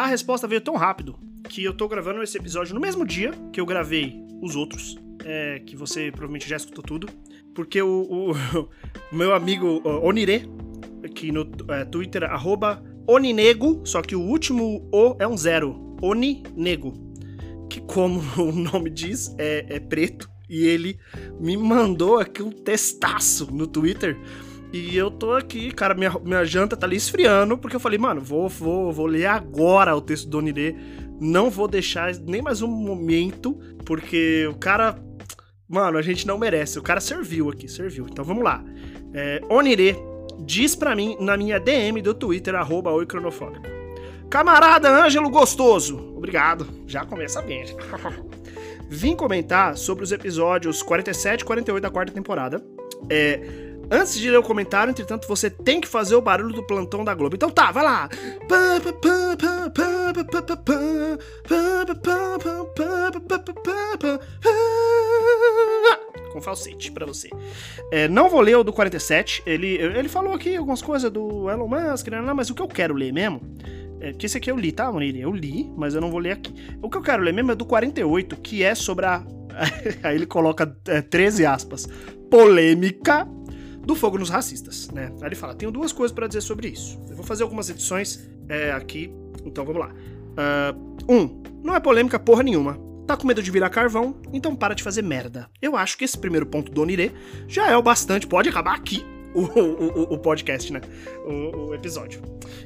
A resposta veio tão rápido que eu tô gravando esse episódio no mesmo dia que eu gravei os outros, é, que você provavelmente já escutou tudo, porque o, o, meu amigo Onire, aqui no é, Twitter, arroba Oninego, só que o último O é um zero, Oninego, que como o nome diz, é, é preto, e ele me mandou aqui um testaço no Twitter, e eu tô aqui, cara, minha, minha janta tá ali esfriando, porque eu falei, mano, vou, vou, vou ler agora o texto do Onire. Não vou deixar nem mais um momento, porque o cara. Mano, a gente não merece. O cara serviu aqui, serviu. Então vamos lá. É, Onire diz pra mim na minha DM do Twitter, arroba oicronofóbico. Camarada Ângelo Gostoso. Obrigado. Já começa bem. Vim comentar sobre os episódios 47 e 48 da quarta temporada. É Antes de ler o comentário, entretanto, você tem que fazer o barulho do plantão da Globo. Então tá, vai lá. Com falsete para você. É, não vou ler o do 47. Ele, ele falou aqui algumas coisas do Elon Musk, né, mas o que eu quero ler mesmo é, que esse aqui eu li, tá, Murilo? Eu li, mas eu não vou ler aqui. O que eu quero ler mesmo é do 48, que é sobre a. Aí ele coloca é, 13 aspas. Polêmica do fogo nos racistas, né? Aí ele fala: tenho duas coisas para dizer sobre isso. Eu vou fazer algumas edições é, aqui, então vamos lá. Uh, um, não é polêmica porra nenhuma. Tá com medo de virar carvão, então para de fazer merda. Eu acho que esse primeiro ponto do Onire já é o bastante. Pode acabar aqui o, o, o podcast, né? O, o, episódio.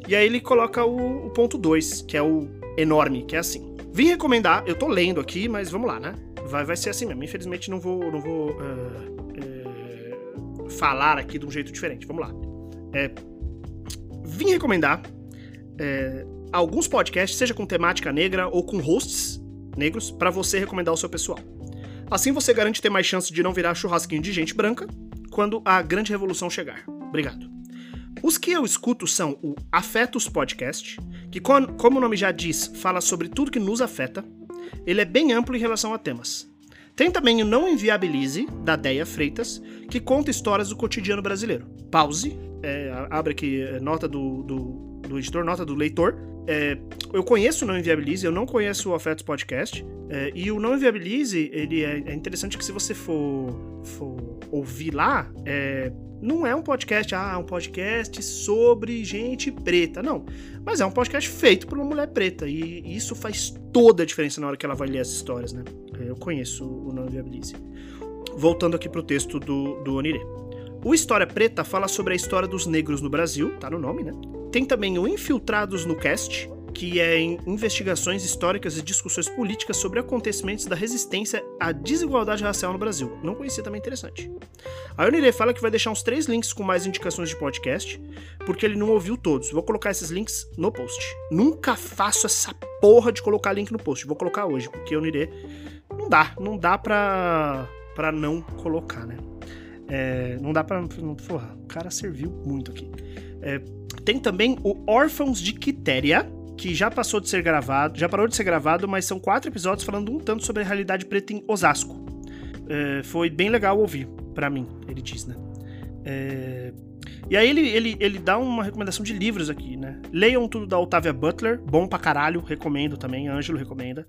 E aí ele coloca o, o ponto 2, que é o enorme, que é assim. Vim recomendar, eu tô lendo aqui, mas vamos lá, né? Vai, vai ser assim mesmo. Infelizmente não vou, não vou uh, falar aqui de um jeito diferente. Vamos lá. É, vim recomendar é, alguns podcasts, seja com temática negra ou com hosts negros, para você recomendar ao seu pessoal. Assim você garante ter mais chance de não virar churrasquinho de gente branca quando a grande revolução chegar. Obrigado. Os que eu escuto são o Afetos Podcast, que, como o nome já diz, fala sobre tudo que nos afeta. Ele é bem amplo em relação a temas. Tem também o Não Inviabilize, da Deia Freitas, que conta histórias do cotidiano brasileiro. Pause, é, abre aqui é, nota do, do, do, editor, nota do leitor. É, eu conheço o Não Inviabilize, eu não conheço o Afetos Podcast. É, e o Não Inviabilize, ele é, é, interessante que se você for, for ouvir lá, é, não é um podcast, ah, um podcast sobre gente preta, não. Mas é um podcast feito por uma mulher preta. E isso faz toda a diferença na hora que ela vai ler as histórias, né? É, eu conheço o Não Viabilize. Voltando aqui pro texto do, do Onire. O História Preta fala sobre a história dos negros no Brasil, tá no nome, né? Tem também o Infiltrados no Cast, que é em investigações históricas e discussões políticas sobre acontecimentos da resistência à desigualdade racial no Brasil. Não conhecia também interessante. A Unire fala que vai deixar uns três links com mais indicações de podcast, porque ele não ouviu todos. Vou colocar esses links no post. Nunca faço essa porra de colocar link no post. Vou colocar hoje, porque a Unire não dá, não dá pra, pra não colocar, né? É, não dá pra. Porra, o cara serviu muito aqui. É, tem também o Órfãos de Quitéria, que já passou de ser gravado, já parou de ser gravado, mas são quatro episódios falando um tanto sobre a realidade preta em Osasco. É, foi bem legal ouvir, para mim, ele diz, né? É... E aí ele, ele, ele dá uma recomendação de livros aqui, né? Leiam tudo da Otávia Butler, bom pra caralho, recomendo também, Ângelo recomenda.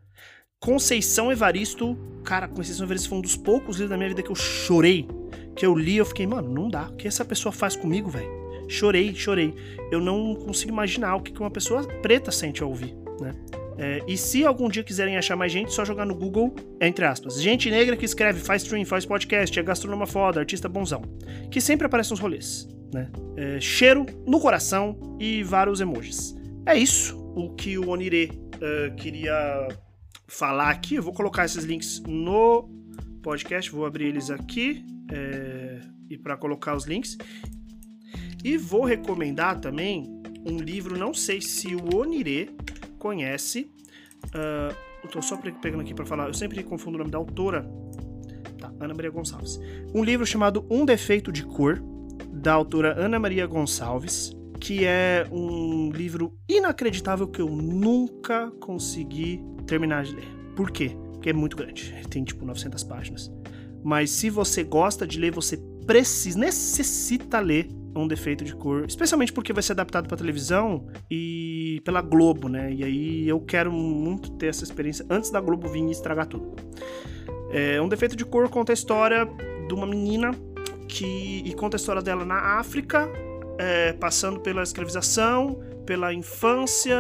Conceição Evaristo, cara, Conceição Evaristo foi um dos poucos livros da minha vida que eu chorei. Que eu li, eu fiquei, mano, não dá. O que essa pessoa faz comigo, velho? Chorei, chorei. Eu não consigo imaginar o que uma pessoa preta sente ao ouvir, né? É, e se algum dia quiserem achar mais gente, só jogar no Google, entre aspas, gente negra que escreve, faz stream, faz podcast, é gastrônoma foda, artista bonzão, que sempre aparece nos rolês, né? É, cheiro no coração e vários emojis. É isso o que o Onire uh, queria falar aqui. Eu vou colocar esses links no podcast, vou abrir eles aqui é, e para colocar os links. E vou recomendar também um livro, não sei se o Onire conhece. Uh, tô só pegando aqui para falar, eu sempre confundo o nome da autora. Tá, Ana Maria Gonçalves. Um livro chamado Um Defeito de Cor, da autora Ana Maria Gonçalves, que é um livro inacreditável que eu nunca consegui terminar de ler. Por quê? Porque é muito grande, tem tipo 900 páginas. Mas se você gosta de ler, você precisa, necessita ler um defeito de cor, especialmente porque vai ser adaptado para televisão e pela Globo, né? E aí eu quero muito ter essa experiência antes da Globo vir e estragar tudo. É, um defeito de cor conta a história de uma menina que e conta a história dela na África, é, passando pela escravização, pela infância,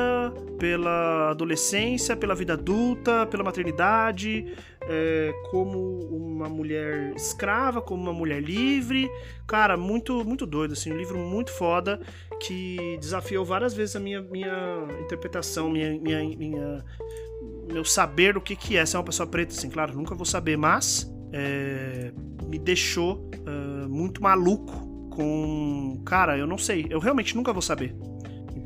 pela adolescência, pela vida adulta, pela maternidade, é, como uma mulher escrava, como uma mulher livre. Cara, muito muito doido, assim, um livro muito foda que desafiou várias vezes a minha, minha interpretação, minha, minha, minha meu saber do que, que é ser uma pessoa preta, assim, claro, nunca vou saber, mas é, me deixou uh, muito maluco com. Cara, eu não sei, eu realmente nunca vou saber.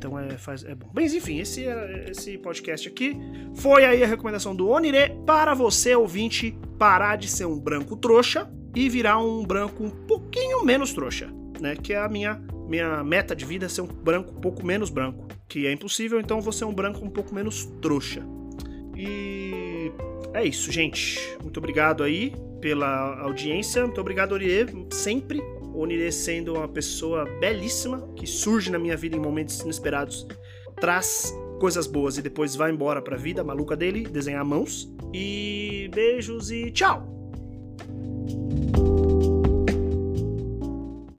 Então é, faz, é bom. Mas enfim, esse, esse podcast aqui foi aí a recomendação do Onire para você, ouvinte, parar de ser um branco trouxa e virar um branco um pouquinho menos trouxa, né? Que é a minha, minha meta de vida, ser um branco um pouco menos branco. Que é impossível, então você é um branco um pouco menos trouxa. E é isso, gente. Muito obrigado aí pela audiência. Muito obrigado, Orie, sempre Onire sendo uma pessoa belíssima que surge na minha vida em momentos inesperados, traz coisas boas e depois vai embora pra vida maluca dele, desenhar mãos. E beijos e tchau!